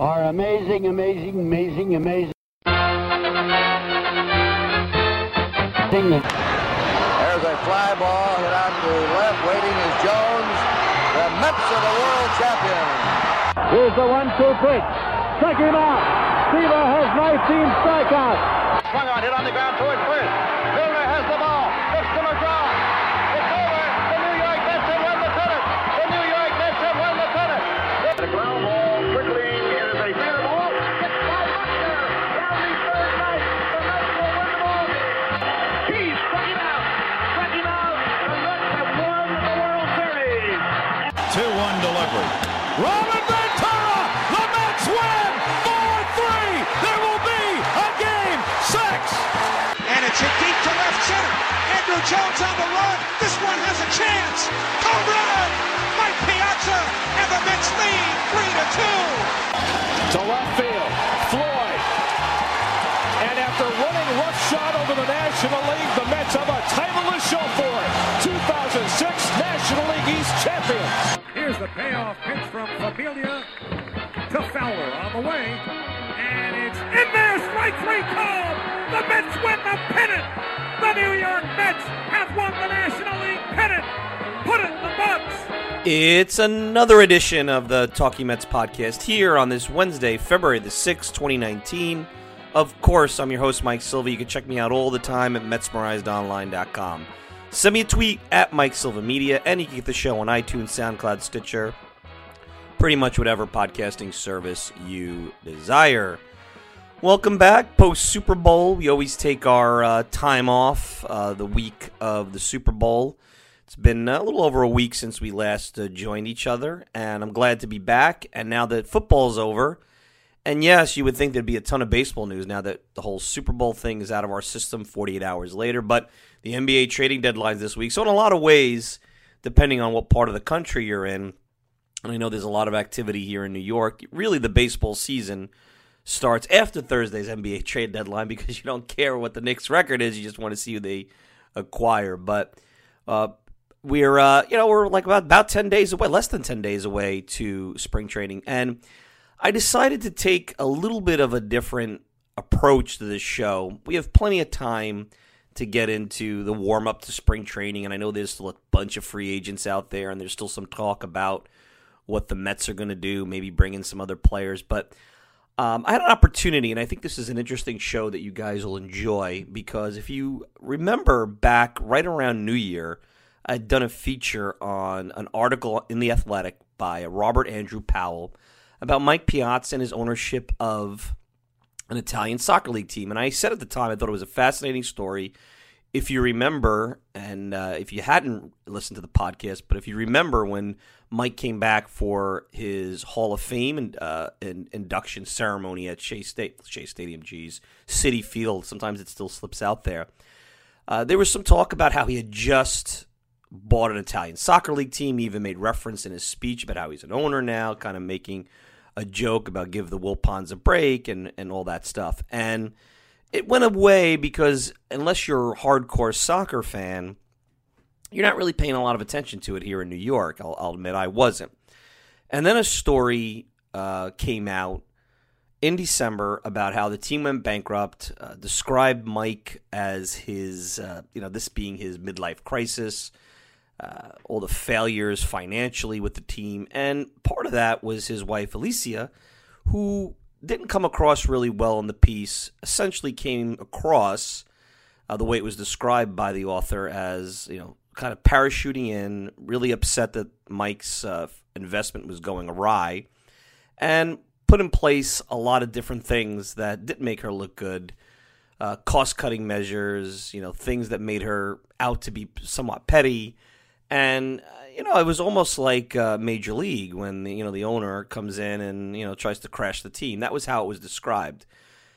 are amazing, amazing, amazing, amazing. There's a fly ball hit out to left. Waiting is Jones. The Mets are the world champions. Here's the one-two pitch. Strike him out. Seaver has 19 strikeouts. Swung on, hit on the ground towards first. And it's deep to left center. Andruw Jones on the run. This one has a chance. Home run! Mike Piazza and the Mets lead 3 to 2. To left field. Floyd. And after running roughshod over the National League, the Mets have a title to show for it. 2006 National League East champions. Here's the payoff pitch from Familia to Fowler on the way. And it's in there, strike three called. The Mets win the pennant. The New York Mets have won the National League pennant. Put it in the books. It's another edition of the Talking Mets podcast here on this Wednesday, February the 6th, 2019. Of course, I'm your host, Mike Silva. You can check me out all the time at MetsMerizedOnline.com. Send me a tweet at Mike Silva Media, and you can get the show on iTunes, SoundCloud, Stitcher, pretty much whatever podcasting service you desire. Welcome back. Post Super Bowl, we always take our uh, time off uh, the week of the Super Bowl. It's been a little over a week since we last uh, joined each other, and I'm glad to be back. And now that football's over, and yes, you would think there'd be a ton of baseball news now that the whole Super Bowl thing is out of our system 48 hours later, but the NBA trading deadline's this week. So, in a lot of ways, depending on what part of the country you're in, and I know there's a lot of activity here in New York, really the baseball season starts after Thursday's NBA trade deadline because you don't care what the Knicks record is, you just want to see who they acquire. But uh, we're uh, you know we're like about about 10 days away, less than 10 days away to spring training and I decided to take a little bit of a different approach to this show. We have plenty of time to get into the warm up to spring training, and I know there's still a bunch of free agents out there, and there's still some talk about what the Mets are going to do, maybe bring in some other players. But um, I had an opportunity, and I think this is an interesting show that you guys will enjoy because if you remember back right around New Year, I'd done a feature on an article in The Athletic by Robert Andrew Powell about Mike Piazza and his ownership of an Italian soccer league team. And I said at the time I thought it was a fascinating story. If you remember, and uh, if you hadn't listened to the podcast, but if you remember when Mike came back for his Hall of Fame and, uh, induction ceremony at Shea State, Shea Stadium, geez, Citi Field. Sometimes it still slips out there. Uh, there was some talk about how he had just bought an Italian soccer league team. He even made reference in his speech about how he's an owner now, kind of making a joke about give the Wilpons a break and, and all that stuff. And it went away because unless you're a hardcore soccer fan, you're not really paying a lot of attention to it here in New York. I'll, I'll admit I wasn't. And then a story uh, came out in December about how the team went bankrupt, uh, described Mike as his, uh, you know, this being his midlife crisis. uh, all the failures financially with the team. And part of that was his wife, Alicia, who didn't come across really well in the piece, essentially came across uh, the way it was described by the author as, you know, kind of parachuting in, really upset that Mike's uh, investment was going awry, and put in place a lot of different things that didn't make her look good. Uh, cost cutting measures, you know, things that made her out to be somewhat petty. And, uh, you know, it was almost like uh, Major League when, the, you know, the owner comes in and, you know, tries to crash the team. That was how it was described.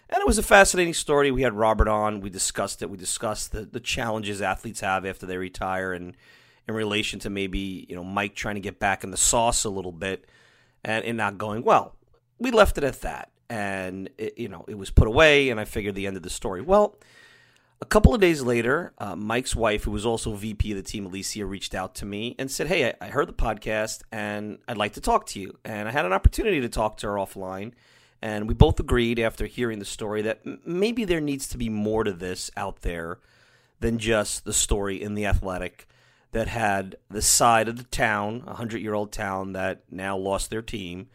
And it was a fascinating story. We had Robert on. We discussed it. We discussed the, the challenges athletes have after they retire and in relation to maybe, you know, Mike trying to get back in the sauce a little bit and not going well. We left it at that. And, it, you know, it was put away and I figured the end of the story. Well, a couple of days later, uh, Mike's wife, who was also VP of the team, Alicia, reached out to me and said, Hey, I, I heard the podcast and I'd like to talk to you. And I had an opportunity to talk to her offline. And we both agreed after hearing the story that m- maybe there needs to be more to this out there than just the story in The Athletic that had the side of the town, a 100 year old town that now lost their team,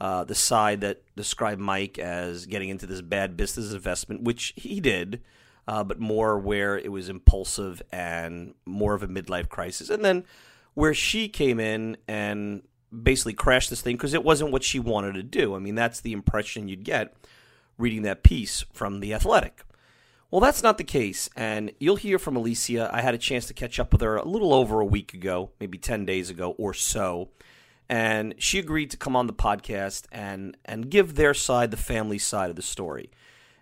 uh, the side that described Mike as getting into this bad business investment, which he did, uh, but more where it was impulsive and more of a midlife crisis. And then where she came in and basically crashed this thing because it wasn't what she wanted to do. I mean, that's the impression you'd get reading that piece from The Athletic. Well, that's not the case, and you'll hear from Alicia. I had a chance to catch up with her a little over a week ago, maybe 10 days ago or so, and she agreed to come on the podcast and, and give their side, the family side of the story.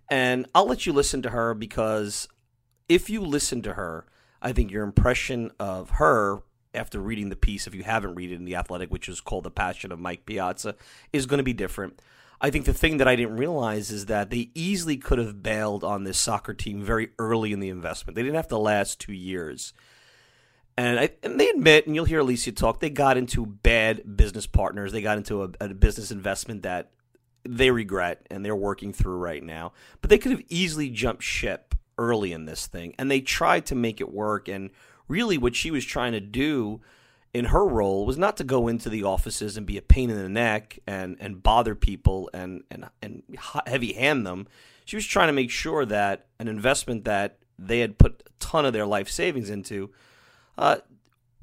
And I'll let you listen to her because if you listen to her, I think your impression of her after reading the piece, if you haven't read it in The Athletic, which is called The Passion of Mike Piazza, is going to be different. I think the thing that I didn't realize is that they easily could have bailed on this soccer team very early in the investment. They didn't have to last two years. And, I, and they admit, and you'll hear Alicia talk, they got into bad business partners. They got into a, a business investment that they regret and they're working through right now. But they could have easily jumped ship early in this thing. And they tried to make it work and really what she was trying to do in her role was not to go into the offices and be a pain in the neck and, and bother people and, and, and heavy hand them. She was trying to make sure that an investment that they had put a ton of their life savings into, uh,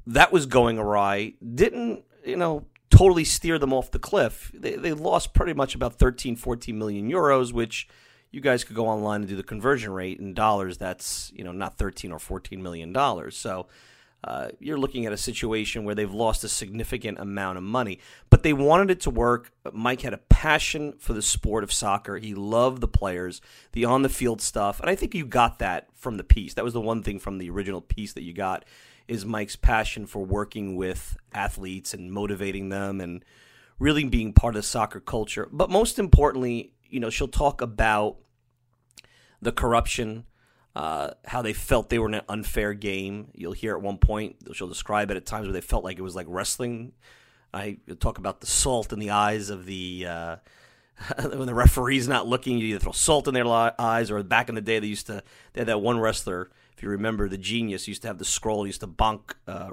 that was going awry, didn't, you know, totally steer them off the cliff. They, they lost pretty much about 13, 14 million euros, which – you guys could go online and do the conversion rate in dollars. That's you know not 13 or 14 million dollars. So uh, you're looking at a situation where they've lost a significant amount of money, but they wanted it to work. Mike had a passion for the sport of soccer. He loved the players, the on the field stuff, and I think you got that from the piece. That was the one thing from the original piece that you got is Mike's passion for working with athletes and motivating them and really being part of soccer culture. But most importantly, you know, she'll talk about the corruption, uh, how they felt they were in an unfair game. You'll hear at one point, she'll describe it at times where they felt like it was like wrestling. I talk about the salt in the eyes of the. Uh, when the referee's not looking, you either throw salt in their eyes, or back in the day, they used to. They had that one wrestler, if you remember, the genius used to have the scroll, used to bonk uh,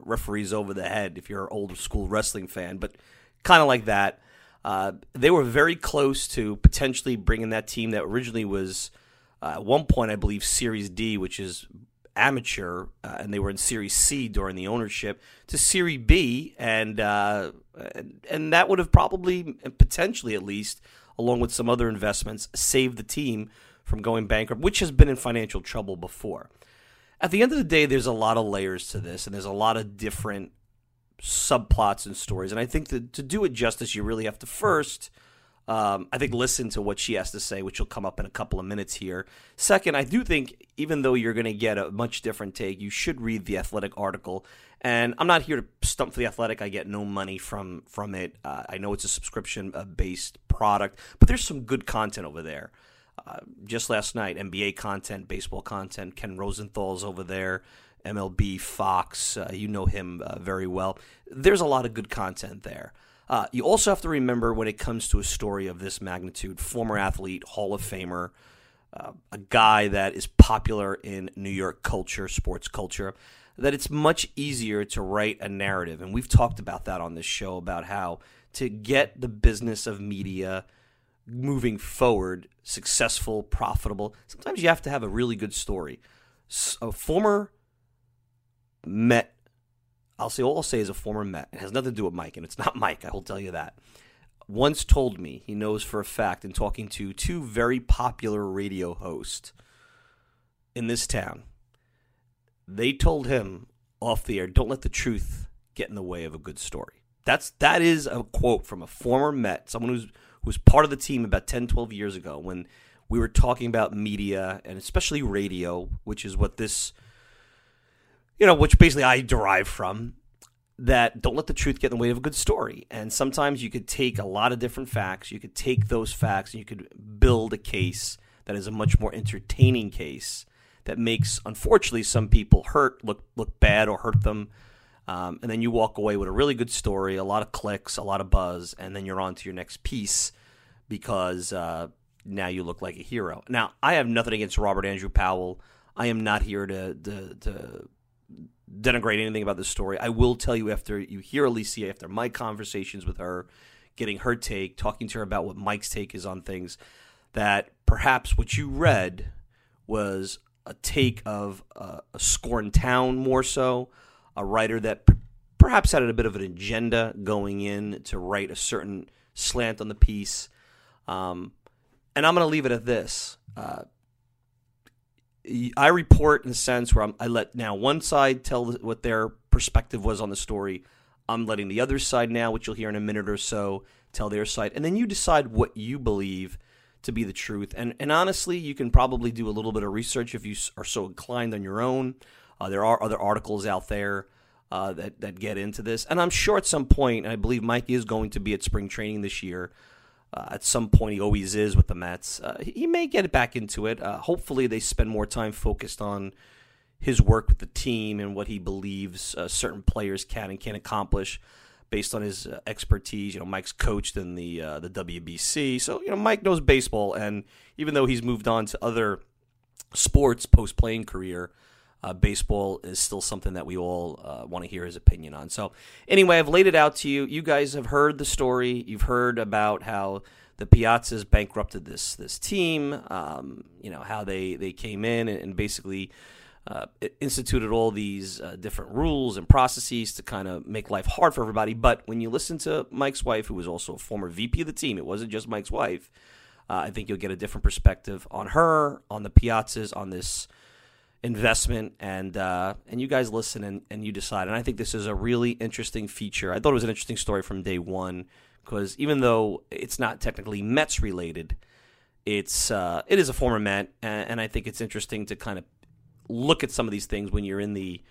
referees over the head. If you're an old school wrestling fan, but kind of like that. Uh, they were very close to potentially bringing that team that originally was uh, at one point, I believe Series D, which is amateur, uh, and they were in Series C during the ownership, to Series B, and uh, and that would have probably, potentially at least, along with some other investments, saved the team from going bankrupt, which has been in financial trouble before. At the end of the day, there's a lot of layers to this, and there's a lot of different subplots and stories. And I think that to do it justice, you really have to first um, I think listen to what she has to say, which will come up in a couple of minutes here. Second, I do think even though you're going to get a much different take, you should read the Athletic article. And I'm not here to stump for the Athletic. I get no money from from it. Uh, I know it's a subscription based product, but there's some good content over there. Just last night, NBA content, baseball content. Ken Rosenthal's over there. MLB, Fox, uh, you know him uh, very well. There's a lot of good content there. Uh, you also have to remember when it comes to a story of this magnitude, former athlete, Hall of Famer, uh, a guy that is popular in New York culture, sports culture. that it's much easier to write a narrative. And we've talked about that on this show about how to get the business of media moving forward, successful, profitable, sometimes you have to have a really good story. A former Met, I'll say all I'll say is a former Met. It has nothing to do with Mike, and it's not Mike, I will tell you that. Once told me, he knows for a fact in talking to two very popular radio hosts in this town, they told him off the air, don't let the truth get in the way of a good story. That's that is a quote from a former Met, someone who's who was part of the team about 10, 12 years ago when we were talking about media and especially radio, which is what this, you know, which basically I derive from. That don't let the truth get in the way of a good story. And sometimes you could take a lot of different facts, you could take those facts and you could build a case that is a much more entertaining case that makes, unfortunately, some people hurt, look look bad, or hurt them. Um, and then you walk away with a really good story, a lot of clicks, a lot of buzz, and then you're on to your next piece because uh, now you look like a hero. Now, I have nothing against Robert Andrew Powell. I am not here to, to, to denigrate anything about this story. I will tell you after you hear Alicia, after my conversations with her, getting her take, talking to her about what Mike's take is on things, that perhaps what you read was a take of uh, a scorned town more so a writer that p- perhaps had a bit of an agenda going in to write a certain slant on the piece. Um, and I'm going to leave it at this. Uh, I report in a sense where I'm, i let now one side tell what their perspective was on the story. I'm letting the other side now, which you'll hear in a minute or so, tell their side, and then you decide what you believe to be the truth. And and honestly, you can probably do a little bit of research if you are so inclined on your own. Uh, there are other articles out there uh, that that get into this, and I'm sure at some point, I believe Mike is going to be at spring training this year. Uh, at some point, he always is with the Mets. Uh, he may get back into it. Uh, hopefully, they spend more time focused on his work with the team and what he believes uh, certain players can and can't accomplish based on his expertise. You know, Mike's coached in the uh, the WBC, so you know Mike knows baseball. And even though he's moved on to other sports post playing career, uh, baseball is still something that we all uh, want to hear his opinion on. So, anyway, I've laid it out to you. You guys have heard the story. You've heard about how the Piazzas bankrupted this this team. Um, you know how they they came in and, and basically. Uh, instituted all these uh, different rules and processes to kind of make life hard for everybody. But when you listen to Mike's wife, who was also a former VP of the team, it wasn't just Mike's wife. Uh, I think you'll get a different perspective on her, on the Piazzas, on this investment and uh, and you guys listen and, and you decide. And I think this is a really interesting feature. I thought it was an interesting story from day one because even though it's not technically Mets related, it's uh, it is a former Met, and, and I think it's interesting to kind of look at some of these things when you're in the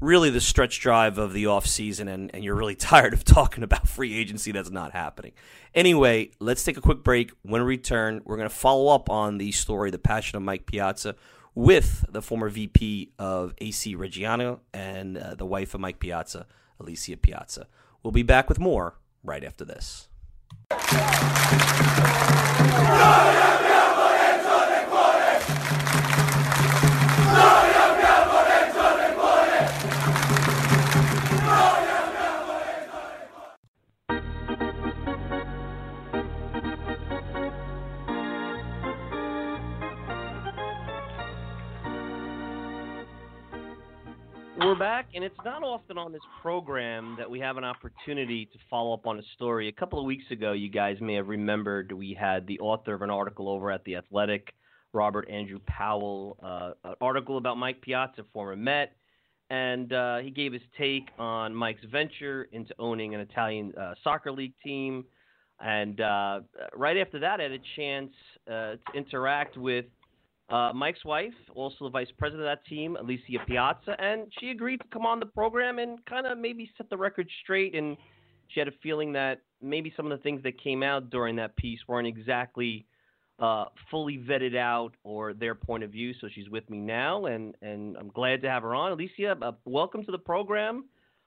really the stretch drive of the off season and, and you're really tired of talking about free agency that's not happening. Anyway, let's take a quick break. When we return, we're going to follow up on the story, The Passion of Mike Piazza with the former VP of AC Reggiana and uh, the wife of Mike Piazza, Alicia Piazza. We'll be back with more right after this. We're back, and it's not often on this program that we have an opportunity to follow up on a story. A couple of weeks ago, you guys may have remembered we had the author of an article over at The Athletic, Robert Andrew Powell, uh, an article about Mike Piazza, former Met, and uh, he gave his take on Mike's venture into owning an Italian uh, soccer league team. And uh, right after that, I had a chance uh, to interact with uh, Mike's wife, also the vice president of that team, Alicia Piazza, and she agreed to come on the program and kind of maybe set the record straight. And she had a feeling that maybe some of the things that came out during that piece weren't exactly uh, fully vetted out or their point of view. So she's with me now, and, and I'm glad to have her on. Alicia, uh, welcome to the program.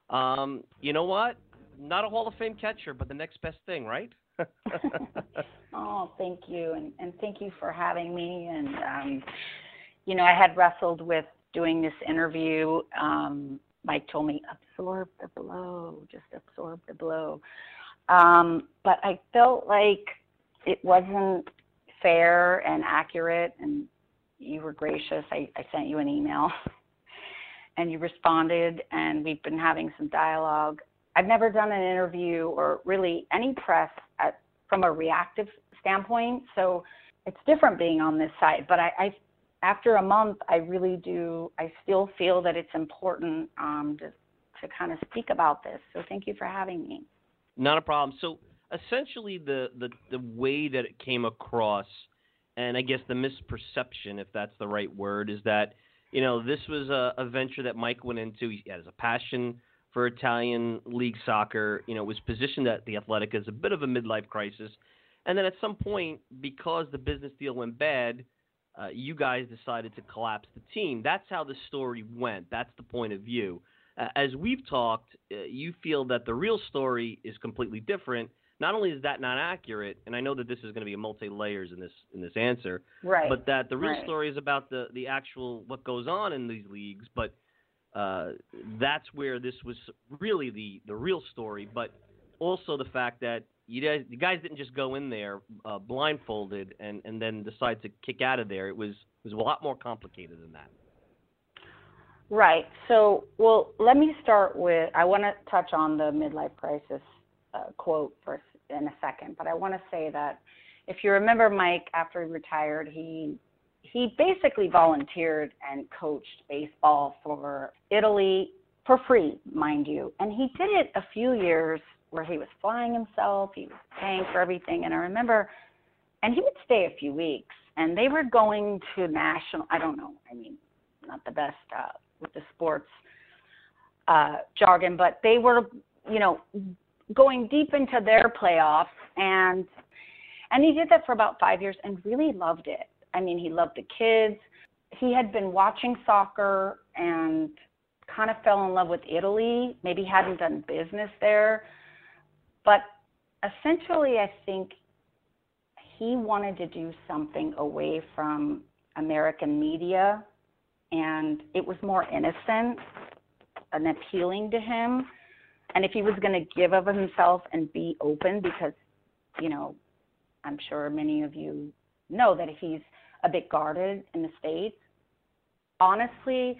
Um, you know what? Not a Hall of Fame catcher, but the next best thing, right? oh, thank you, and, and thank you for having me. And um, you know, I had wrestled with doing this interview. Um, Mike told me absorb the blow, just absorb the blow. Um, but I felt like it wasn't fair and accurate, and you were gracious. I, I sent you an email, and you responded, and we've been having some dialogue. I've never done an interview or really any press from a reactive standpoint, so it's different being on this side. But I, I after a month, I really do. I still feel that it's important um, to to kind of speak about this. So thank you for having me. Not a problem. So essentially, the the the way that it came across, and I guess the misperception, if that's the right word, is that you know this was a, a venture that Mike went into. Has a passion for Italian league soccer. You know, was positioned at the Athletic as a bit of a midlife crisis, and then at some point, because the business deal went bad. Uh, you guys decided to collapse the team. That's how the story went. That's the point of view. Uh, as we've talked, uh, you feel that the real story is completely different. Not only is that not accurate, and I know that this is going to be a multi layers in this in this answer, right? But that the real right. story is about the the actual what goes on in these leagues. But uh, that's where this was really the the real story. But also the fact that you guys you guys didn't just go in there uh, blindfolded and and then decide to kick out of there. It was it was a lot more complicated than that. Right. So, well, let me start with. I want to touch on the midlife crisis uh, quote for in a second, but I want to say that if you remember Mike after he retired, he he basically volunteered and coached baseball for Italy for free, mind you, and he did it a few years where he was flying himself, he was paying for everything, and I remember, and he would stay a few weeks, and they were going to national. I don't know. I mean, not the best. Uh, with the sports uh, jargon, but they were, you know, going deep into their playoffs, and and he did that for about five years and really loved it. I mean, he loved the kids. He had been watching soccer and kind of fell in love with Italy. Maybe hadn't done business there, but essentially, I think he wanted to do something away from American media and it was more innocent and appealing to him. And if he was going to give of himself and be open, because, you know, I'm sure many of you know that he's a bit guarded in the States. Honestly,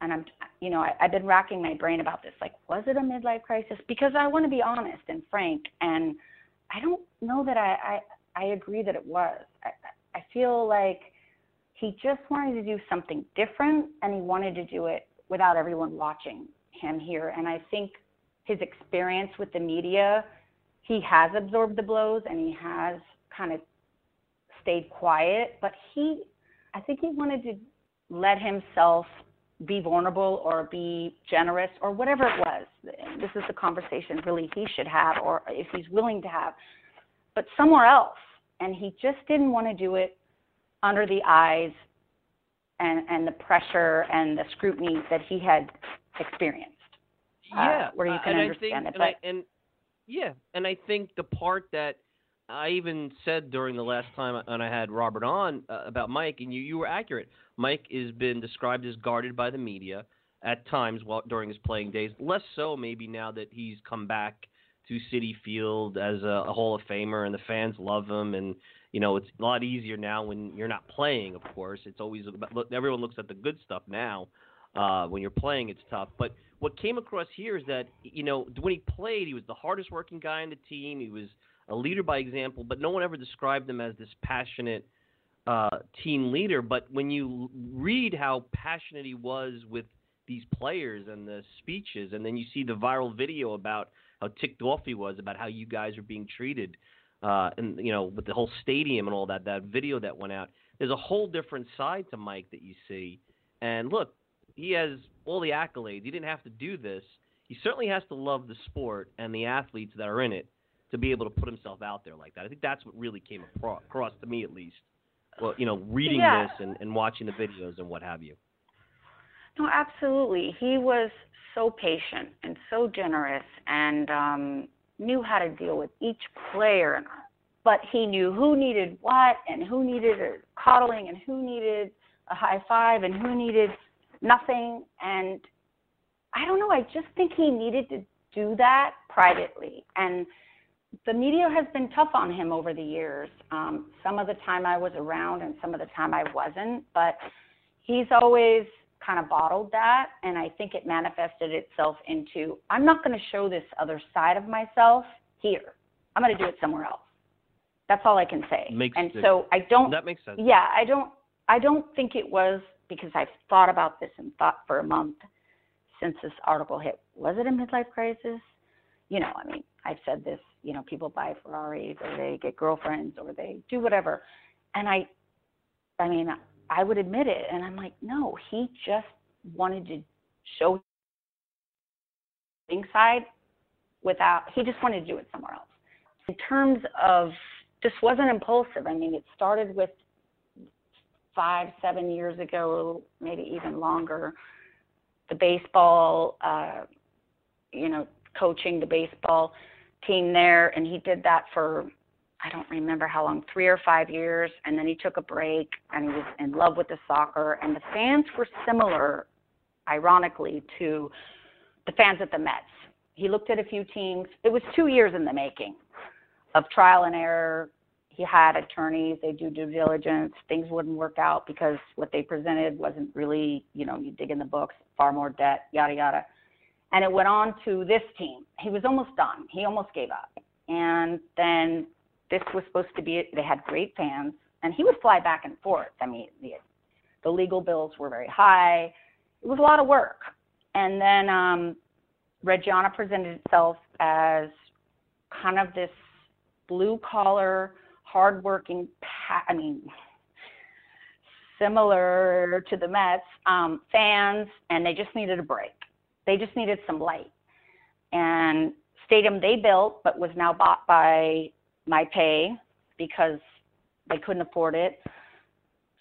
and I'm, you know, I, I've been racking my brain about this. Like, was it a midlife crisis? Because I want to be honest and frank, and I don't know that I, I, I agree that it was. I, I feel like he just wanted to do something different and he wanted to do it without everyone watching him here. And I think his experience with the media, he has absorbed the blows and he has kind of stayed quiet, but he, I think he wanted to let himself be vulnerable or be generous or whatever it was. This is the conversation really he should have or if he's willing to have, but somewhere else. And he just didn't want to do it under the eyes and, and the pressure and the scrutiny that he had experienced. Uh, yeah, uh, where you can and understand think, it. But, and, I, and yeah, and I think the part that I even said during the last time and I had Robert on uh, about Mike, and you you were accurate. Mike has been described as guarded by the media at times while during his playing days. Less so maybe now that he's come back to Citi Field as a, a Hall of Famer and the fans love him and you know, it's a lot easier now when you're not playing. Of course, it's always about, look, everyone looks at the good stuff now. Uh, when you're playing, it's tough. But what came across here is that you know when he played, he was the hardest working guy on the team. He was a leader by example, but no one ever described him as this passionate uh, team leader. But when you read how passionate he was with these players and the speeches, and then you see the viral video about how ticked off he was about how you guys are being treated uh, and you know with the whole stadium and all that that video that went out. There's a whole different side to Mike that you see. And look, he has all the accolades. He didn't have to do this. He certainly has to love the sport and the athletes that are in it to be able to put himself out there like that. I think that's what really came across to me, at least. Well, you know, reading yeah. this and, and watching the videos and what have you. No, absolutely. He was so patient and so generous, and um, knew how to deal with each player, but he knew who needed what and who needed a coddling and who needed a high five and who needed nothing. And I don't know, I just think he needed to do that privately. And the media has been tough on him over the years. Um, some of the time I was around and some of the time I wasn't, but he's always kind of bottled that. And I think it manifested itself into I'm not going to show this other side of myself here. I'm going to do it somewhere else. That's all I can say. Makes and sense. so I don't. That makes sense. Yeah, I don't. I don't think it was because I've thought about this and thought for a month since this article hit. Was it a midlife crisis? You know, I mean, I've said this. You know, people buy Ferraris or they get girlfriends or they do whatever, and I, I mean, I would admit it, and I'm like, no, he just wanted to show side without. He just wanted to do it somewhere else. In terms of this wasn't impulsive. I mean, it started with five, seven years ago, maybe even longer. The baseball, uh, you know, coaching the baseball team there, and he did that for I don't remember how long, three or five years, and then he took a break, and he was in love with the soccer, and the fans were similar, ironically, to the fans at the Mets. He looked at a few teams. It was two years in the making of trial and error. He had attorneys, they do due diligence. Things wouldn't work out because what they presented wasn't really, you know, you dig in the books, far more debt, yada, yada. And it went on to this team. He was almost done. He almost gave up. And then this was supposed to be, they had great fans, and he would fly back and forth. I mean, the, the legal bills were very high. It was a lot of work. And then um, Reggiana presented itself as kind of this blue collar, hardworking, pa- I mean, similar to the Mets um, fans, and they just needed a break. They just needed some light. And stadium they built, but was now bought by Mapei because they couldn't afford it.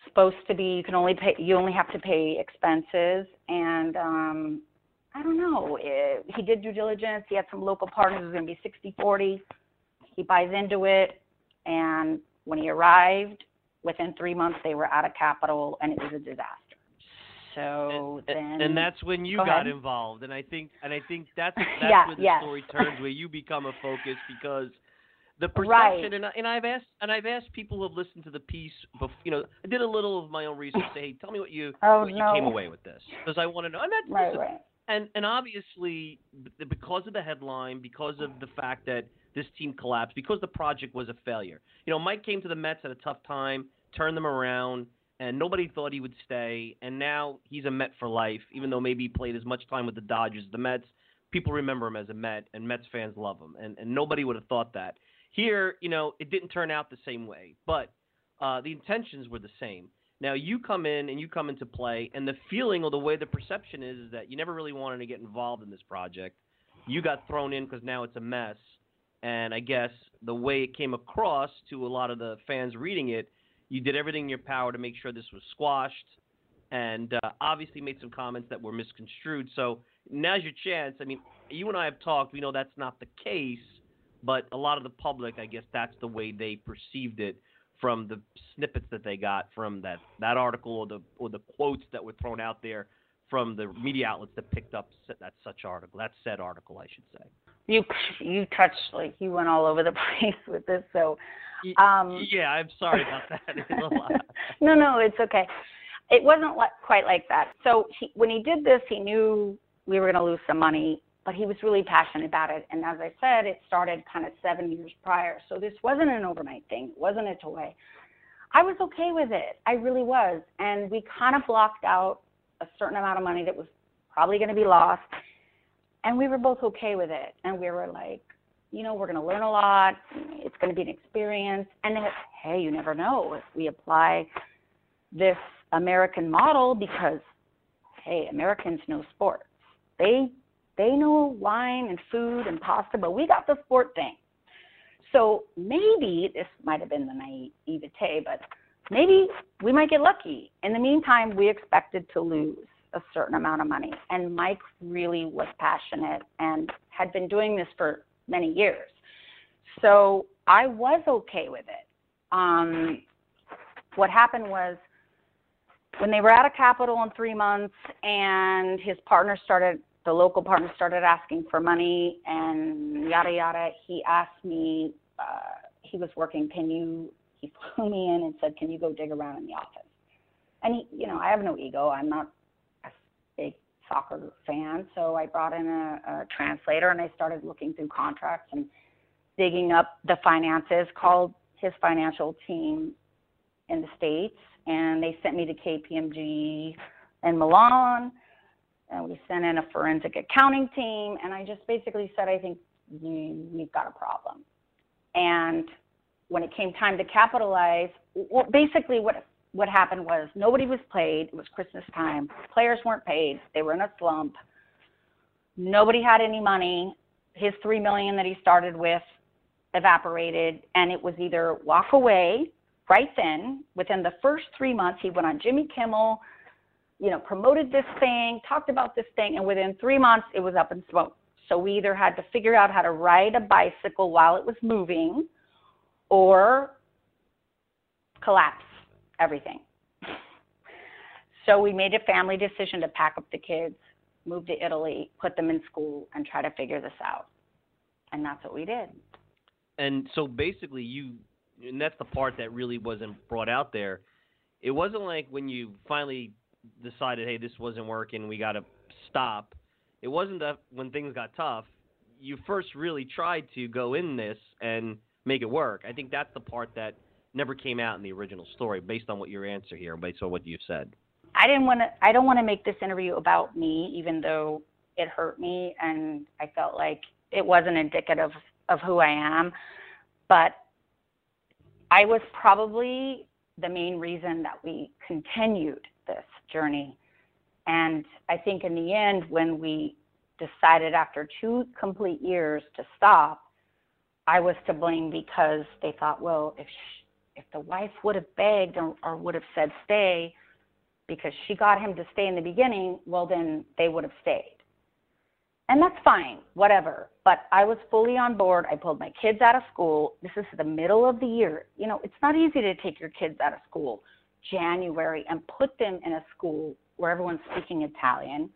Supposed to be you can only pay you only have to pay expenses and um I don't know. It, he did due diligence. He had some local partners. It was going to be 60-40. He buys into it, and when he arrived, within three months they were out of capital, and it was a disaster. So and, then, and that's when you Go got ahead. involved, and I think, and I think that's that's Yeah, where the yes. story turns, where you become a focus because the perception, Right. and I, and I've asked and I've asked people who have listened to the piece, bef- you know, I did a little of my own research. Say, hey, tell me what you Oh, what you came away with this, because I want to know. And that's right, listen, right. and and obviously because of the headline, because of the fact that this team collapsed, because the project was a failure. You know, Mike came to the Mets at a tough time, turned them around, and nobody thought he would stay. And now he's a Met for life, even though maybe he played as much time with the Dodgers the Mets. People remember him as a Met, and Mets fans love him, and and nobody would have thought that. Here, you know, it didn't turn out the same way, but uh, the intentions were the same. Now you come in and you come into play, and the feeling or the way the perception is is that you never really wanted to get involved in this project. You got thrown in because now it's a mess, and I guess the way it came across to a lot of the fans reading it, you did everything in your power to make sure this was squashed, and uh, obviously made some comments that were misconstrued. So now's your chance. I mean, you and I have talked. We know that's not the case, but a lot of the public, I guess, that's the way they perceived it from the snippets that they got from that that article or the or the quotes that were thrown out there from the media outlets that picked up that such article, that said article, I should say. You you touched like you went all over the place with this. So, um, yeah, I'm sorry about that. It's a lot. no, no, it's okay. It wasn't like, quite like that. So he, when he did this, he knew we were going to lose some money, but he was really passionate about it. And as I said, it started kind of seven years prior. So this wasn't an overnight thing. It wasn't a toy. I was okay with it. I really was. And we kind of blocked out a certain amount of money that was probably going to be lost. And we were both okay with it. And we were like, you know, we're going to learn a lot. It's going to be an experience. And then, hey, you never know if we apply this American model because, hey, Americans know sports. They they know wine and food and pasta, but we got the sport thing. So maybe this might have been the naivete, but maybe we might get lucky. In the meantime, we expected to lose a certain amount of money, and Mike really was passionate and had been doing this for many years. So I was okay with it. Um, what happened was when they were out of capital in three months, and his partner started, the local partner started asking for money and yada yada. He asked me, uh, he was working. Can you? He flew me in and said, "Can you go dig around in the office?" And he, you know, I have no ego. I'm not a big soccer fan, so I brought in a, a translator and I started looking through contracts and digging up the finances. Called his financial team in the states, and they sent me to KPMG in Milan. And we sent in a forensic accounting team, and I just basically said, I think you, we've got a problem. And when it came time to capitalize, well, basically what what happened was nobody was paid. It was Christmas time. Players weren't paid. They were in a slump. Nobody had any money. His three million that he started with evaporated, and it was either walk away right then. Within the first three months, he went on Jimmy Kimmel, you know, promoted this thing, talked about this thing, and within three months, it was up in smoke. So we either had to figure out how to ride a bicycle while it was moving, or collapse everything. so we made a family decision to pack up the kids, move to Italy, put them in school, and try to figure this out. And that's what we did. And so basically, you, and that's the part that really wasn't brought out there. It wasn't like when you finally decided, hey, this wasn't working, we got to stop. It wasn't that when things got tough, you first really tried to go in this and make it work. I think that's the part that never came out in the original story, based on what your answer here, based on what you've said. I didn't want to. I don't want to make this interview about me, even though it hurt me, and I felt like it wasn't indicative of who I am. But I was probably the main reason that we continued this journey. And I think in the end, when we decided after two complete years to stop, I was to blame because they thought, well, if she, if the wife would have begged or, or would have said stay because she got him to stay in the beginning, well then they would have stayed. And that's fine, whatever. But I was fully on board. I pulled my kids out of school. This is the middle of the year. You know, it's not easy to take your kids out of school January and put them in a school where everyone's speaking Italian.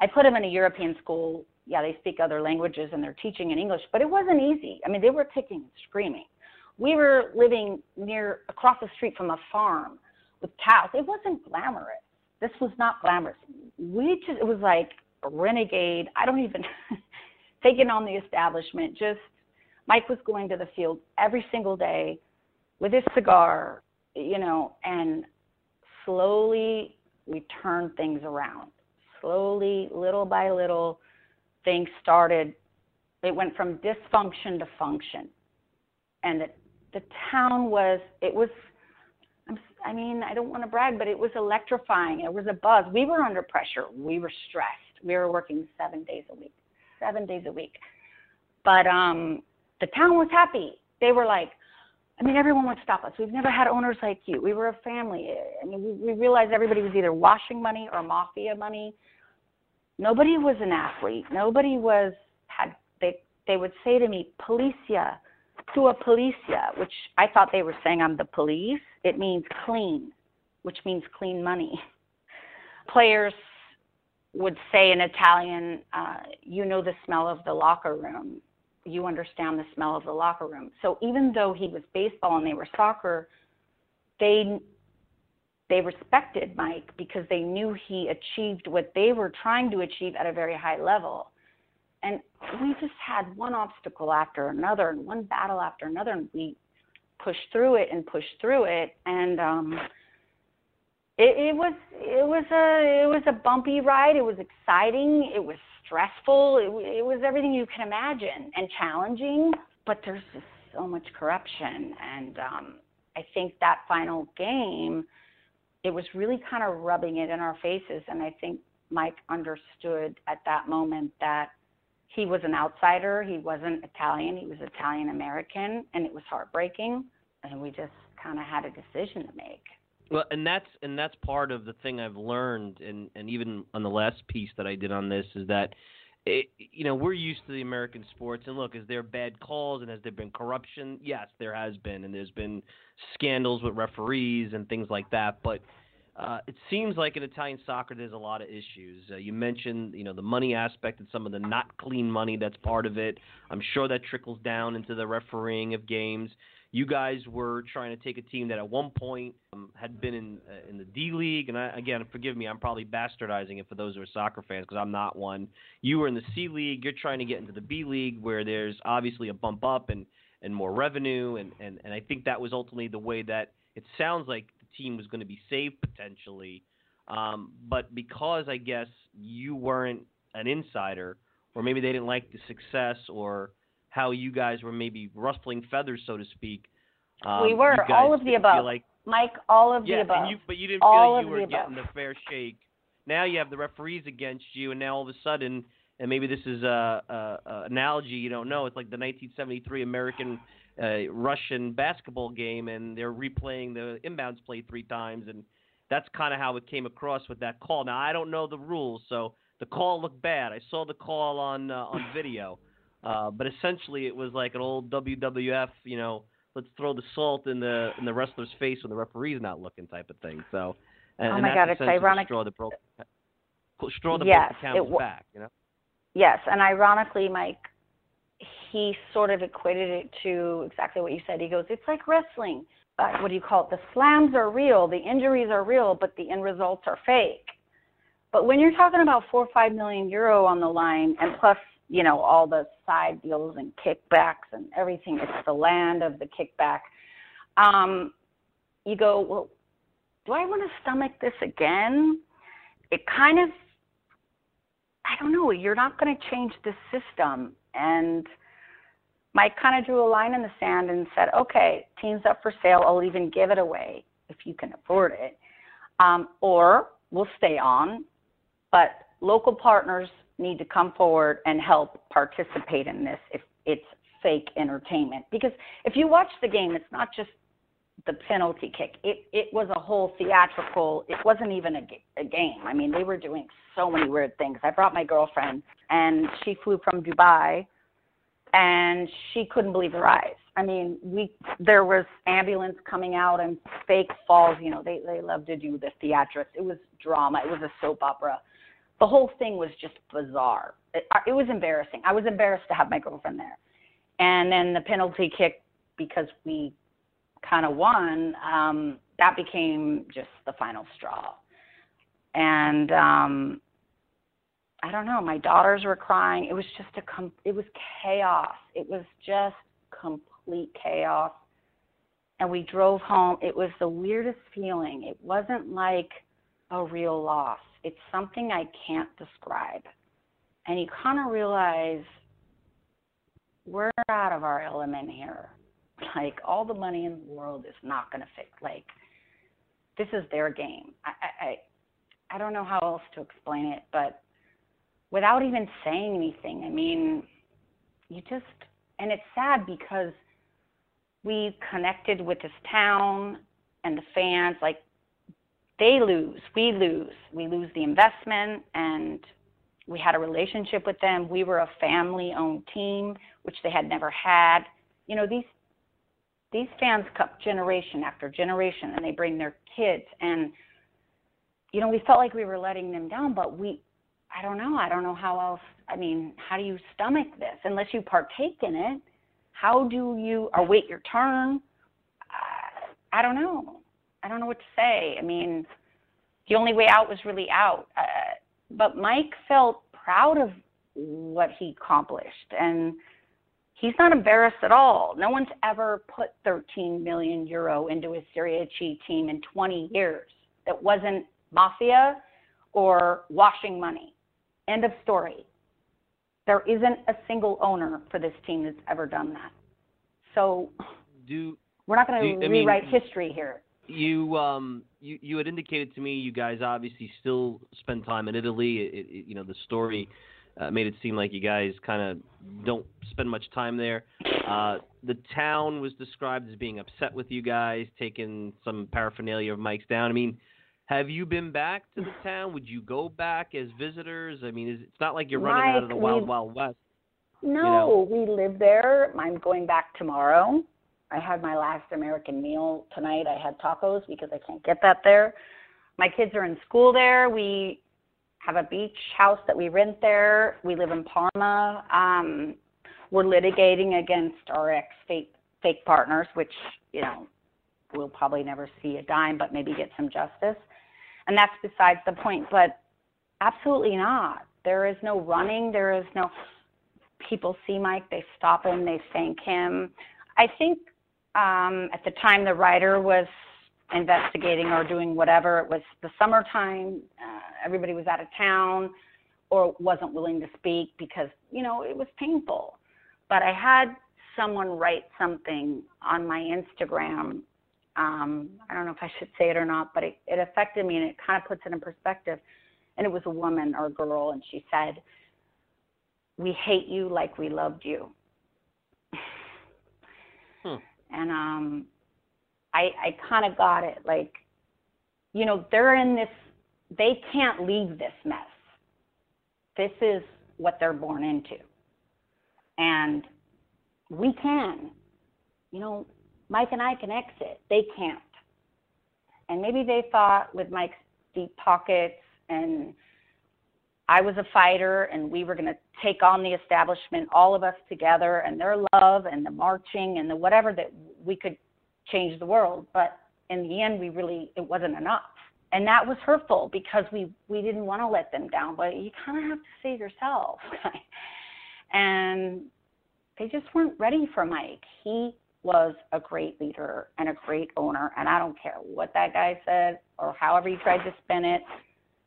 I put them in a European school. Yeah, they speak other languages and they're teaching in English, but it wasn't easy. I mean, they were kicking and screaming. We were living near across the street from a farm with cows. It wasn't glamorous. This was not glamorous. We just it was like a renegade. I don't even taking on the establishment. Just Mike was going to the field every single day with his cigar, you know, and slowly we turned things around. Slowly, little by little, things started. It went from dysfunction to function, and the, the town was. It was. I mean, I don't want to brag, but it was electrifying. It was a buzz. We were under pressure. We were stressed. We were working seven days a week seven days a week. But um, the town was happy. They were like, I mean, everyone would stop us. We've never had owners like you. We were a family. I mean, we, we realized everybody was either washing money or mafia money. Nobody was an athlete. Nobody was had. They they would say to me, "Policia, tua policia," which I thought they were saying I'm the police. It means clean, which means clean money. Players would say in Italian, uh, you know the smell of the locker room. You understand the smell of the locker room. So even though he was baseball and they were soccer, they they respected Mike because they knew he achieved what they were trying to achieve at a very high level. And we just had one obstacle after another and one battle after another, and we pushed through it and pushed through it. And um, it, it was it was a it was a bumpy ride. It was exciting. It was stressful. It, it was everything you can imagine and challenging. But there's just so much corruption, and um, I think that final game, it was really kind of rubbing it in our faces. And I think Mike understood at that moment that he was an outsider. He wasn't Italian. He was Italian American, and it was heartbreaking. And we just kind of had a decision to make. Well, and that's and that's part of the thing I've learned, and and even on the last piece that I did on this is that, it, you know, we're used to the American sports, and look, is there bad calls and has there been corruption? Yes, there has been, and there's been scandals with referees and things like that. But uh, it seems like in Italian soccer there's a lot of issues. Uh, you mentioned, you know, the money aspect and some of the not clean money that's part of it. I'm sure that trickles down into the refereeing of games. You guys were trying to take a team that at one point um, had been in uh, in the D League, and I, again, forgive me, I'm probably bastardizing it for those who are soccer fans because I'm not one. You were in the C League. You're trying to get into the B League, where there's obviously a bump up and and more revenue, and and and I think that was ultimately the way that it sounds like team was going to be saved potentially. Um, but because I guess you weren't an insider, or maybe they didn't like the success, or how you guys were maybe rustling feathers, so to speak. Um, we were all of the above. Like, Mike, all of yeah, the above. You, but you didn't all feel like you were getting the fair shake. Now you have the referees against you, and now all of a sudden, and maybe this is a, a, a analogy you don't know. It's like the 1973 American uh, Russian basketball game, and they're replaying the inbounds play three times, and that's kind of how it came across with that call. Now I don't know the rules, so the call looked bad. I saw the call on uh, on video, uh, but essentially it was like an old WWF, you know, let's throw the salt in the in the wrestler's face when the referee's not looking type of thing. So, and, oh and my that's God, it's ironic. The straw that broke straw that yes, broke the camel's w- back. You know. Yes, and ironically, Mike, he sort of equated it to exactly what you said. He goes, "It's like wrestling. Uh, what do you call it? The slams are real, the injuries are real, but the end results are fake." But when you're talking about four or five million euro on the line, and plus, you know, all the side deals and kickbacks and everything, it's the land of the kickback. Um, you go, well, do I want to stomach this again? It kind of I don't know, you're not going to change the system. And Mike kind of drew a line in the sand and said, okay, team's up for sale. I'll even give it away if you can afford it. Um, or we'll stay on. But local partners need to come forward and help participate in this if it's fake entertainment. Because if you watch the game, it's not just the penalty kick. It it was a whole theatrical. It wasn't even a, a game. I mean, they were doing so many weird things. I brought my girlfriend, and she flew from Dubai, and she couldn't believe her eyes. I mean, we there was ambulance coming out and fake falls. You know, they they love to do the theatrics. It was drama. It was a soap opera. The whole thing was just bizarre. It, it was embarrassing. I was embarrassed to have my girlfriend there, and then the penalty kick because we kind of won, um, that became just the final straw. And um, I don't know, my daughters were crying. It was just a com- it was chaos. It was just complete chaos. And we drove home. It was the weirdest feeling. It wasn't like a real loss. It's something I can't describe. And you kind of realize we're out of our element here like all the money in the world is not going to fix. Like this is their game. I, I I don't know how else to explain it, but without even saying anything, I mean, you just and it's sad because we connected with this town and the fans. Like they lose, we lose, we lose the investment, and we had a relationship with them. We were a family-owned team, which they had never had. You know, these these fans come generation after generation and they bring their kids and you know we felt like we were letting them down but we i don't know i don't know how else i mean how do you stomach this? Unless you partake in it how do you await your turn? I, I don't know. I don't know what to say. I mean the only way out was really out. Uh, but mike felt proud of what he accomplished and he's not embarrassed at all. No one's ever put 13 million euro into a Serie C team in 20 years that wasn't mafia or washing money. End of story. There isn't a single owner for this team that's ever done that. So do we're not going to rewrite mean, history here. You um you you had indicated to me you guys obviously still spend time in Italy. It, it, you know the story uh, made it seem like you guys kind of don't spend much time there. Uh, the town was described as being upset with you guys, taking some paraphernalia of Mike's down. I mean, have you been back to the town? Would you go back as visitors? I mean, is, it's not like you're running Mike, out of the wild, wild west. No, you know? we live there. I'm going back tomorrow. I had my last American meal tonight. I had tacos because I can't get that there. my kids are in school there. We have a beach house that we rent there. We live in Parma. Um, we're litigating against our ex fake fake partners, which you know we'll probably never see a dime, but maybe get some justice. And that's besides the point. But absolutely not. There is no running. There is no. People see Mike, they stop him, they thank him. I think um, at the time the writer was investigating or doing whatever. It was the summertime. Uh, everybody was out of town or wasn't willing to speak because, you know, it was painful. But I had someone write something on my Instagram. Um, I don't know if I should say it or not, but it, it affected me and it kind of puts it in perspective. And it was a woman or a girl, and she said, We hate you like we loved you. Hmm. And um, I I kind of got it. Like, you know, they're in this. They can't leave this mess. This is what they're born into, and we can. You know, Mike and I can exit. They can't. And maybe they thought with Mike's deep pockets and I was a fighter and we were going to take on the establishment, all of us together, and their love and the marching and the whatever that we could change the world. But in the end, we really, it wasn't enough. And that was hurtful because we, we didn't want to let them down, but you kind of have to save yourself. and they just weren't ready for Mike. He was a great leader and a great owner, and I don't care what that guy said or however he tried to spin it.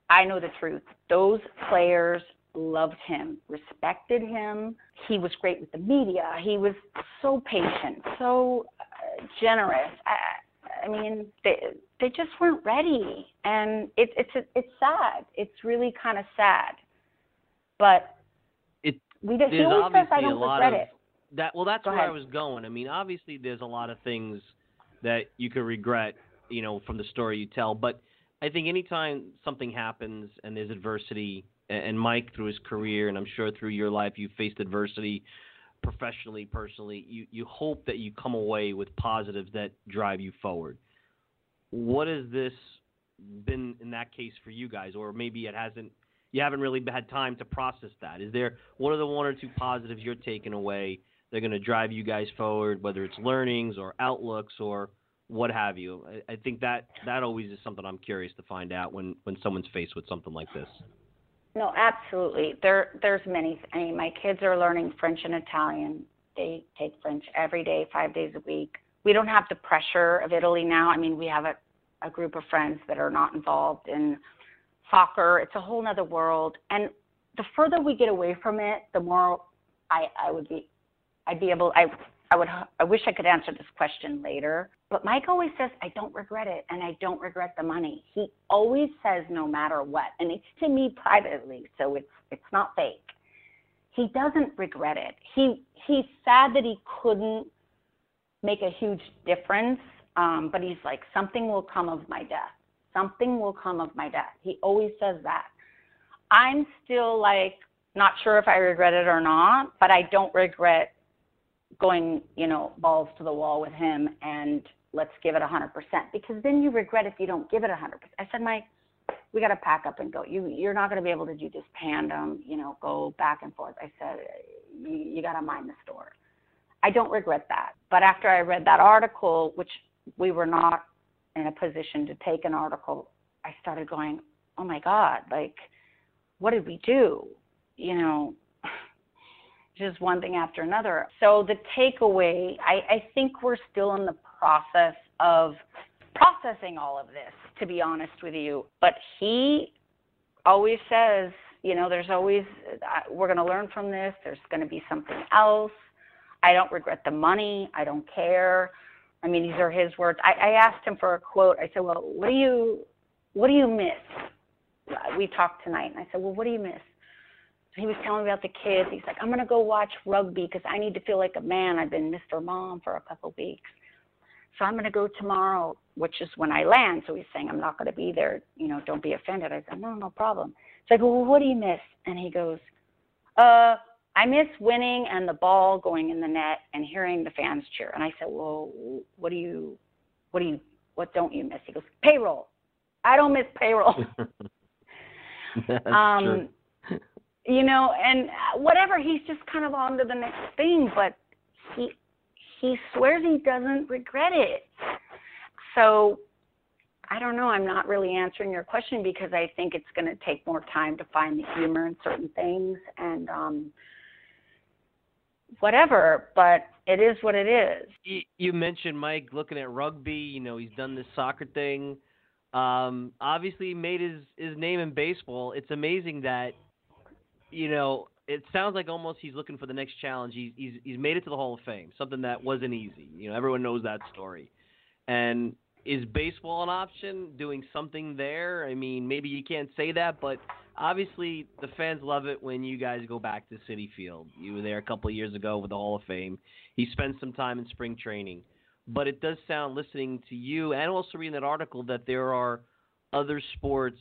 I know the truth. Those players loved him, respected him. He was great with the media. He was so patient, so uh, generous. I, I mean, they they just weren't ready, and it, it's it's sad. It's really kind of sad, but it we did. He always says I don't lot regret of it. that. Well, that's Go where I was going. I mean, obviously, there's a lot of things that you could regret, you know, from the story you tell. But I think anytime something happens and there's adversity, and Mike through his career, and I'm sure through your life, you faced adversity professionally, personally. You you hope that you come away with positives that drive you forward. What has this been in that case for you guys, or maybe it hasn't? You haven't really had time to process that. Is there what are the one or two positives you're taking away? They're going to drive you guys forward, whether it's learnings or outlooks or what have you. I, I think that that always is something I'm curious to find out when when someone's faced with something like this. No, absolutely. There, there's many. I mean, my kids are learning French and Italian. They take French every day, five days a week. We don't have the pressure of Italy now. I mean, we have a, a group of friends that are not involved in soccer. It's a whole nother world. And the further we get away from it, the more I, I would be, I'd be able. I, I would. I wish I could answer this question later. But Mike always says, I don't regret it, and I don't regret the money. He always says, no matter what, and it's to me privately, so it's it's not fake. He doesn't regret it. He he's sad that he couldn't make a huge difference, um, but he's like, something will come of my death. Something will come of my death. He always says that. I'm still like not sure if I regret it or not, but I don't regret going, you know, balls to the wall with him and let's give it 100% because then you regret if you don't give it 100%. I said, Mike, we got to pack up and go. You you're not going to be able to do this tandem, you know, go back and forth. I said, you, you got to mind the store. I don't regret that. But after I read that article, which we were not in a position to take an article, I started going, oh my God, like, what did we do? You know, just one thing after another. So the takeaway, I, I think we're still in the process of processing all of this, to be honest with you. But he always says, you know, there's always, uh, we're going to learn from this. There's going to be something else. I don't regret the money. I don't care. I mean, these are his words. I, I asked him for a quote. I said, well, what do you, what do you miss? We talked tonight, and I said, well, what do you miss? He was telling me about the kids. He's like, I'm gonna go watch rugby because I need to feel like a man. I've been Mr. Mom for a couple of weeks, so I'm gonna go tomorrow, which is when I land. So he's saying I'm not gonna be there. You know, don't be offended. I said, no, no problem. So I go, well, what do you miss? And he goes, uh, I miss winning and the ball going in the net and hearing the fans cheer. And I said, well, what do you, what do you, what don't you miss? He goes, payroll. I don't miss payroll. That's um, true. You know, and whatever, he's just kind of on to the next thing, but he he swears he doesn't regret it. So I don't know. I'm not really answering your question because I think it's going to take more time to find the humor in certain things and um whatever, but it is what it is. You, you mentioned Mike looking at rugby. You know, he's done this soccer thing. Um, obviously, he made his his name in baseball. It's amazing that, you know, it sounds like almost he's looking for the next challenge. He's he's he's made it to the Hall of Fame, something that wasn't easy. You know, everyone knows that story. And is baseball an option? Doing something there? I mean, maybe you can't say that, but obviously the fans love it when you guys go back to Citi Field. You were there a couple of years ago with the Hall of Fame. He spent some time in spring training, but it does sound, listening to you and also reading that article, that there are other sports,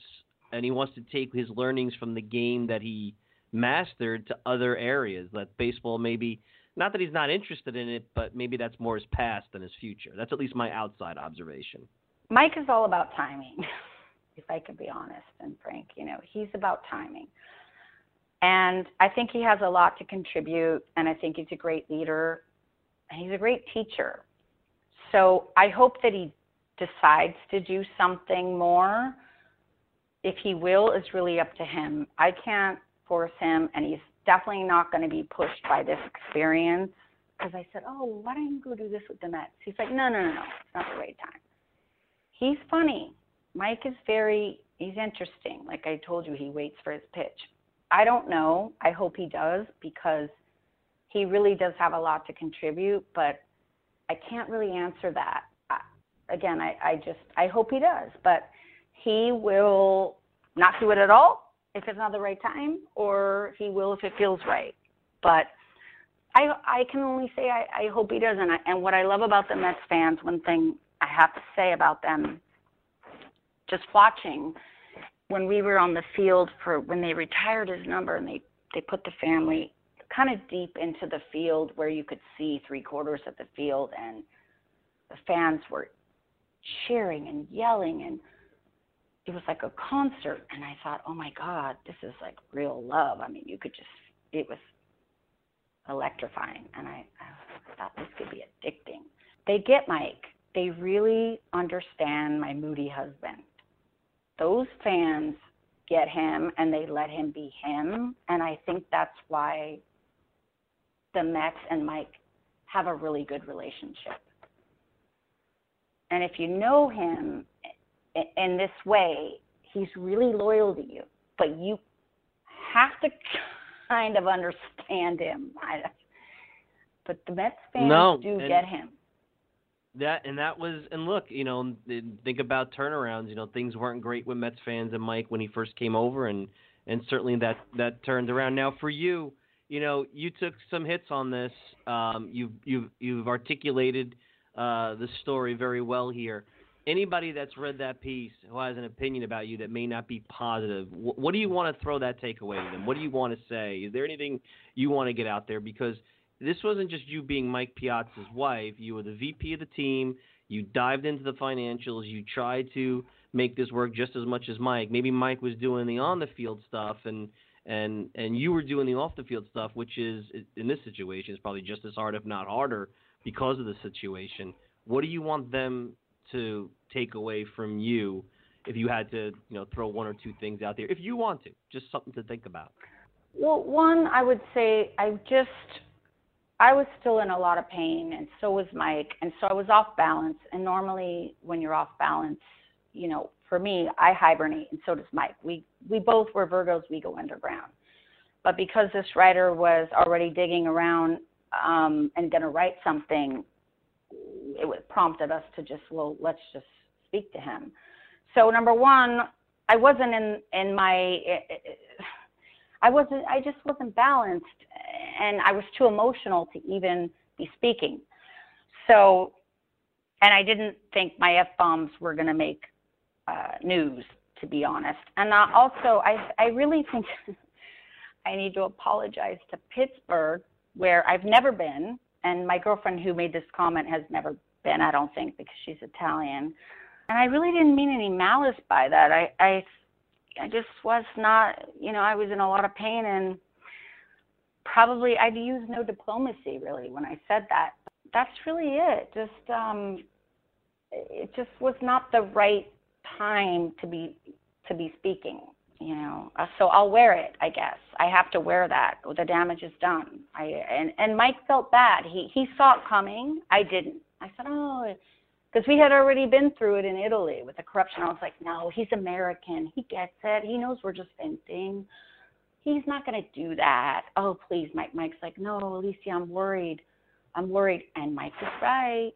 and he wants to take his learnings from the game that he mastered to other areas. That baseball maybe not that he's not interested in it, but maybe that's more his past than his future. That's at least my outside observation. Mike is all about timing, if I could be honest and frank. You know, he's about timing. And I think he has a lot to contribute, and I think he's a great leader, and he's a great teacher. So I hope that he decides to do something more. If he will, is really up to him. I can't force him, and he's definitely not going to be pushed by this experience. Because I said, oh, why don't you go do this with the Mets? He's like, no, no, no, no, it's not the right time. He's funny. Mike is very, he's interesting. Like I told you, he waits for his pitch. I don't know. I hope he does because he really does have a lot to contribute, but I can't really answer that. I, again, I, I just, I hope he does, but he will not do it at all if it's not the right time, or he will if it feels right. But I I can only say I, I hope he does. And, and what I love about the Mets fans, one thing I have to say about them, just watching when we were on the field for when they retired his number and they they put the family kind of deep into the field where you could see three quarters of the field and the fans were cheering and yelling and it was like a concert and I thought, "Oh my god, this is like real love." I mean, you could just it was electrifying and I, I thought this could be addicting. They get Mike. They really understand my moody husband. Those fans get him and they let him be him and I think that's why the Mets and Mike have a really good relationship. And if you know him in this way, he's really loyal to you, but you have to kind of understand him. I, but the Mets fans no, do get him. That and that was and look, you know, think about turnarounds. You know, things weren't great with Mets fans and Mike when he first came over, and and certainly that that turned around. Now for you, you know, you took some hits on this. Um, you've you've you've articulated uh, the story very well here anybody that's read that piece who has an opinion about you that may not be positive, wh- what do you want to throw that takeaway to them? What do you want to say? Is there anything you want to get out there? Because this wasn't just you being Mike Piazza's wife. You were the VP of the team. You dived into the financials. You tried to make this work just as much as Mike. Maybe Mike was doing the on the field stuff and and and you were doing the off the field stuff, which is in this situation is probably just as hard, if not harder, because of the situation. What do you want them to take away from you if you had to, you know, throw one or two things out there if you want to, just something to think about? Well, one, I would say I just I was still in a lot of pain, and so was Mike, and so I was off balance. And normally, when you're off balance, you know, for me, I hibernate, and so does Mike. We we both were Virgos. We go underground. But because this writer was already digging around um, and going to write something, it prompted us to just well let's just speak to him. So number one i wasn't in in my i wasn't i just wasn't balanced and i was too emotional to even be speaking. So and i didn't think my f bombs were going to make uh, news to be honest. And also i i really think i need to apologize to pittsburgh where i've never been and my girlfriend who made this comment has never been, I don't think, because she's Italian. and I really didn't mean any malice by that. I I I just was not, you know, I was in a lot of pain and probably I'd used no diplomacy really when I said that. That's really it. Just um it just was not the right time to be to be speaking you know uh, so i'll wear it i guess i have to wear that the damage is done i and and mike felt bad he he saw it coming i didn't i said oh because we had already been through it in italy with the corruption. I was like no he's american. He gets it. He knows we're just venting. He's not going to do that. Oh please. Mike mike's like no alicia i'm worried. I'm worried. And mike was right.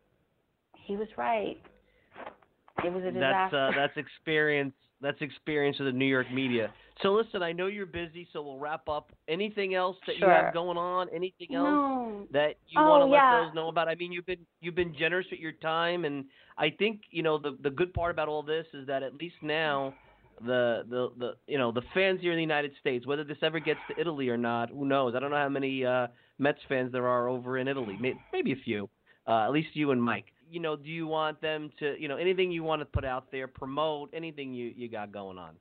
He was right. It was a disaster That's uh, that's experience. That's experience of the New York media. So listen, I know you're busy, so we'll wrap up. Anything else that you have going on? Anything else No. that you Oh, want to yeah. let those know about? I mean, you've been you've been generous with your time, and I think you know the the good part about all this is that at least now. The, the the you know the fans here in the United States, whether this ever gets to Italy or not, who knows? I don't know how many uh, Mets fans there are over in Italy. May- Maybe a few, uh, at least you and Mike. You know, do you want them to, you know, anything you want to put out there, promote anything you you got going on?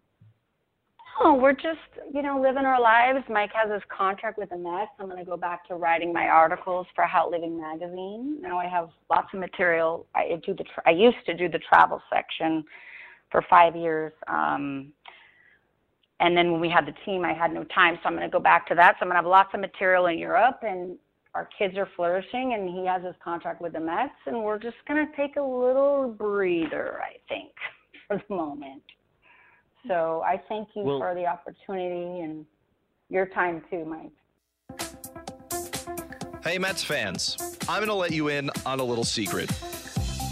Oh, we're just, you know, living our lives. Mike has his contract with the Mets. I'm going to go back to writing my articles for Haute Living magazine. Now I have lots of material. I do the. Tra- I used to do the travel section for five years. Um, and then when we had the team, I had no time, so I'm going to go back to that. So I'm going to have lots of material in Europe, and our kids are flourishing, and he has his contract with the Mets, and we're just going to take a little breather, I think, for the moment. So I thank you Well- for the opportunity and your time too, Mike. Hey, Mets fans, I'm going to let you in on a little secret.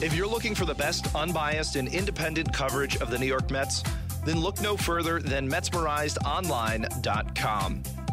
If you're looking for the best unbiased and independent coverage of the New York Mets, then look no further than MetsmerizedOnline.com.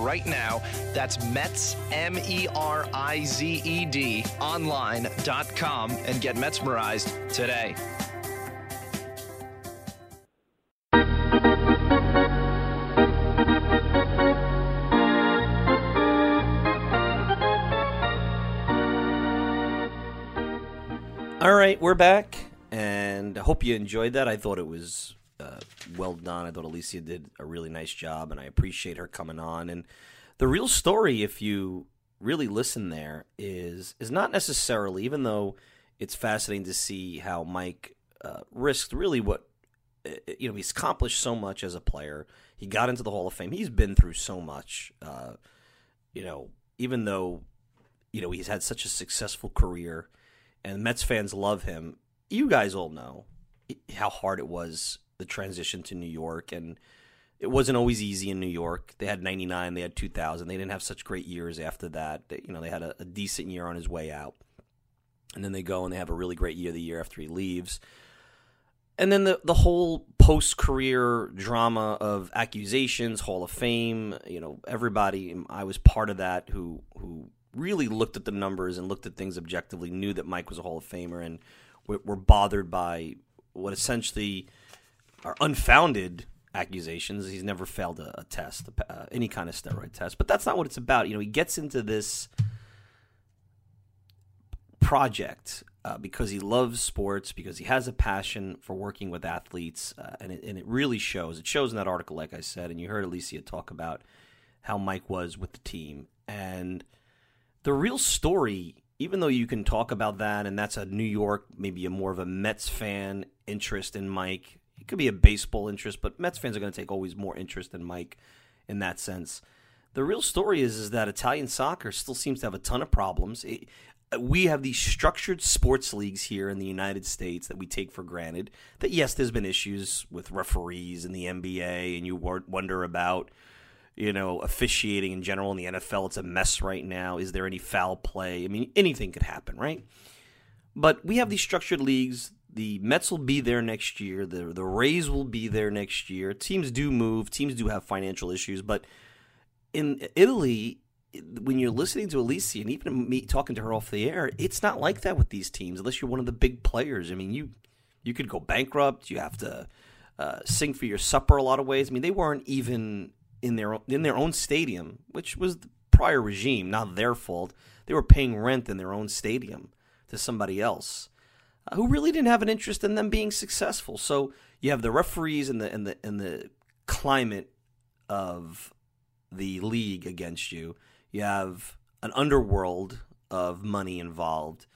right now. That's Mets, M E R I Z E D, online.com, and get Metsmerized today. All right, we're back, and I hope you enjoyed that. I thought it was uh, well done. I thought Alicia did a really nice job, and I appreciate her coming on. And the real story, if you really listen there, is is not necessarily, even though it's fascinating to see how Mike uh, risked really what uh, you know. He's accomplished so much as a player. He got into the Hall of Fame. He's been through so much. Uh, you know, even though you know he's had such a successful career and Mets fans love him. You guys all know how hard it was the transition to New York, and it wasn't always easy in New York. They had '99, they had 2000. They didn't have such great years after that. They, you know, they had a, a decent year on his way out, and then they go and they have a really great year the year after he leaves. And then the the whole post career drama of accusations, Hall of Fame. You know, everybody. Um, I was part of that. Who who really looked at the numbers and looked at things objectively, knew that Mike was a Hall of Famer, and were, were bothered by what essentially are unfounded accusations. He's never failed a, a test, uh, any kind of steroid test. But that's not what it's about. You know, he gets into this project uh, because he loves sports, because he has a passion for working with athletes, uh, and, it, and it really shows. It shows in that article, like I said, and you heard Alicia talk about how Mike was with the team. And the real story, even though you can talk about that, and that's a New York, maybe a more of a Mets fan interest in Mike. Could be a baseball interest, but Mets fans are going to take always more interest in Mike in that sense. The real story is is that Italian soccer still seems to have a ton of problems. It, we have these structured sports leagues here in the United States that we take for granted. That yes, there's been issues with referees in the NBA, and you wonder about you know officiating in general in the NFL. It's a mess right now. Is there any foul play? I mean, anything could happen, right? But we have these structured leagues the Mets will be there next year. The the Rays will be there next year. Teams do move. Teams do have financial issues, but in Italy, when you're listening to Alicia and even me talking to her off the air, it's not like that with these teams unless you're one of the big players. I mean, you you could go bankrupt. You have to uh, sing for your supper a lot of ways. I mean, they weren't even in their in their own stadium, which was the prior regime, not their fault. They were paying rent in their own stadium to somebody else who really didn't have an interest in them being successful. So you have the referees and the and the and the climate of the league against you. You have an underworld of money involved.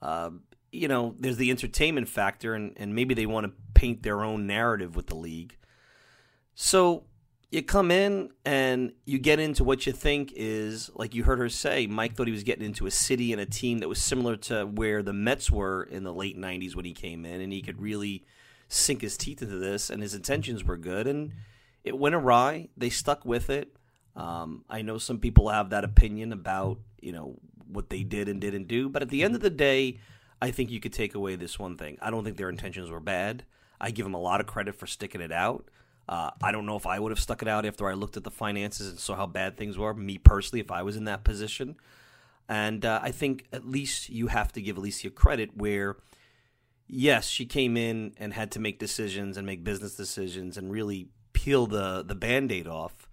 Uh, you know, there's the entertainment factor, and, and maybe they want to paint their own narrative with the league. So you come in and you get into what you think is, like you heard her say, Mike thought he was getting into a city and a team that was similar to where the Mets were in the late 90s when he came in, and he could really sink his teeth into this, and his intentions were good, and it went awry. They stuck with it. Um, I know some people have that opinion about, you know, what they did and didn't do, but at the end of the day, I think you could take away this one thing. I don't think their intentions were bad. I give them a lot of credit for sticking it out. Uh, I don't know if I would have stuck it out after I looked at the finances and saw how bad things were, me personally, if I was in that position. And uh, I think at least you have to give Alicia credit where, yes, she came in and had to make decisions and make business decisions and really peel the, the band aid off.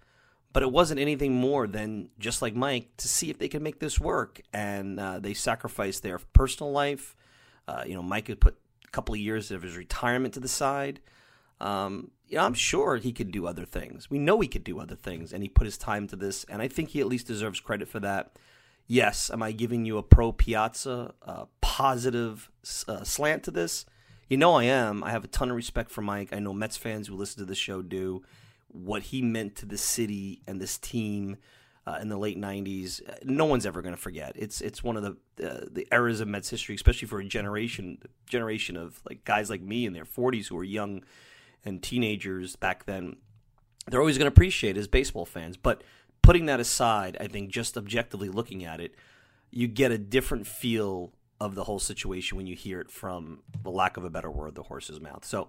But it wasn't anything more than just like Mike to see if they could make this work. And uh, they sacrificed their personal life. Uh, you know, Mike had put a couple of years of his retirement to the side. Um, you know, I'm sure he could do other things. We know he could do other things, and he put his time to this, and I think he at least deserves credit for that. Yes, am I giving you a pro Piazza, a positive uh, slant to this? You know I am. I have a ton of respect for Mike. I know Mets fans who listen to the show do. What he meant to the city and this team uh, in the late '90s, no one's ever going to forget. It's it's one of the uh, the eras of Mets history, especially for a generation generation of like guys like me in their 40s who are young and teenagers back then, they're always going to appreciate as baseball fans. But putting that aside, I think just objectively looking at it, you get a different feel of the whole situation when you hear it from the lack of a better word, the horse's mouth. So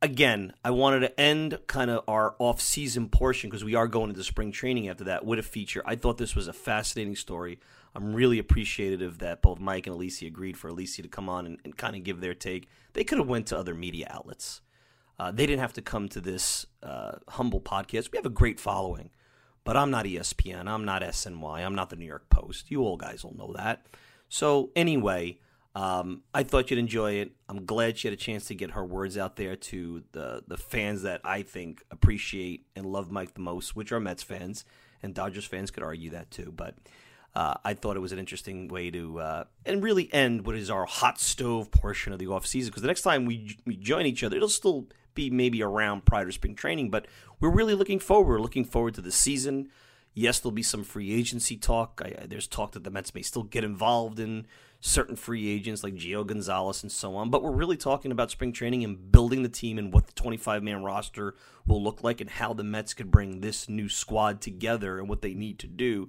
again, I wanted to end kind of our off-season portion because we are going into spring training after that with a feature. I thought this was a fascinating story. I'm really appreciative that both Mike and Alicia agreed for Alicia to come on and, and kind of give their take. They could have went to other media outlets. Uh, they didn't have to come to this uh, humble podcast. We have a great following, but I'm not ESPN. I'm not SNY. I'm not the New York Post. You old guys will know that. So, anyway, um, I thought you'd enjoy it. I'm glad she had a chance to get her words out there to the, the fans that I think appreciate and love Mike the most, which are Mets fans. And Dodgers fans could argue that too. But uh, I thought it was an interesting way to uh, and really end what is our hot stove portion of the off season because the next time we we join each other, it'll still be maybe around prior to spring training, but we're really looking forward. We're looking forward to the season. Yes, there'll be some free agency talk. I, there's talk that the Mets may still get involved in certain free agents like Gio Gonzalez and so on. But we're really talking about spring training and building the team and what the 25 man roster will look like and how the Mets could bring this new squad together and what they need to do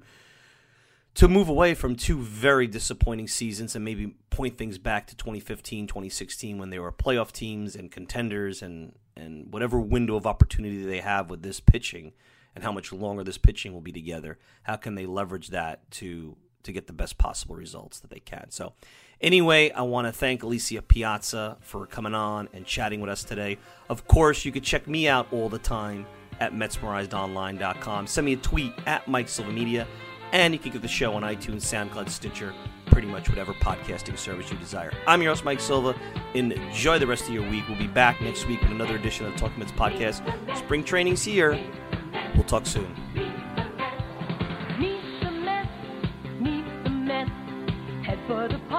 to move away from two very disappointing seasons and maybe point things back to 2015, 2016 when they were playoff teams and contenders and and whatever window of opportunity they have with this pitching and how much longer this pitching will be together. How can they leverage that to to get the best possible results that they can? So Anyway, I want to thank Alicia Piazza for coming on and chatting with us today. Of course, you can check me out all the time at MetsmerizedOnline.com. Send me a tweet at Mike Silva Media. And you can get the show on iTunes, SoundCloud, Stitcher, pretty much whatever podcasting service you desire. I'm your host, Mike Silva. Enjoy the rest of your week. We'll be back next week with another edition of the Talking Mets podcast. Spring training's here. We'll talk soon. Meet the Mets, meet the Mets, head for the park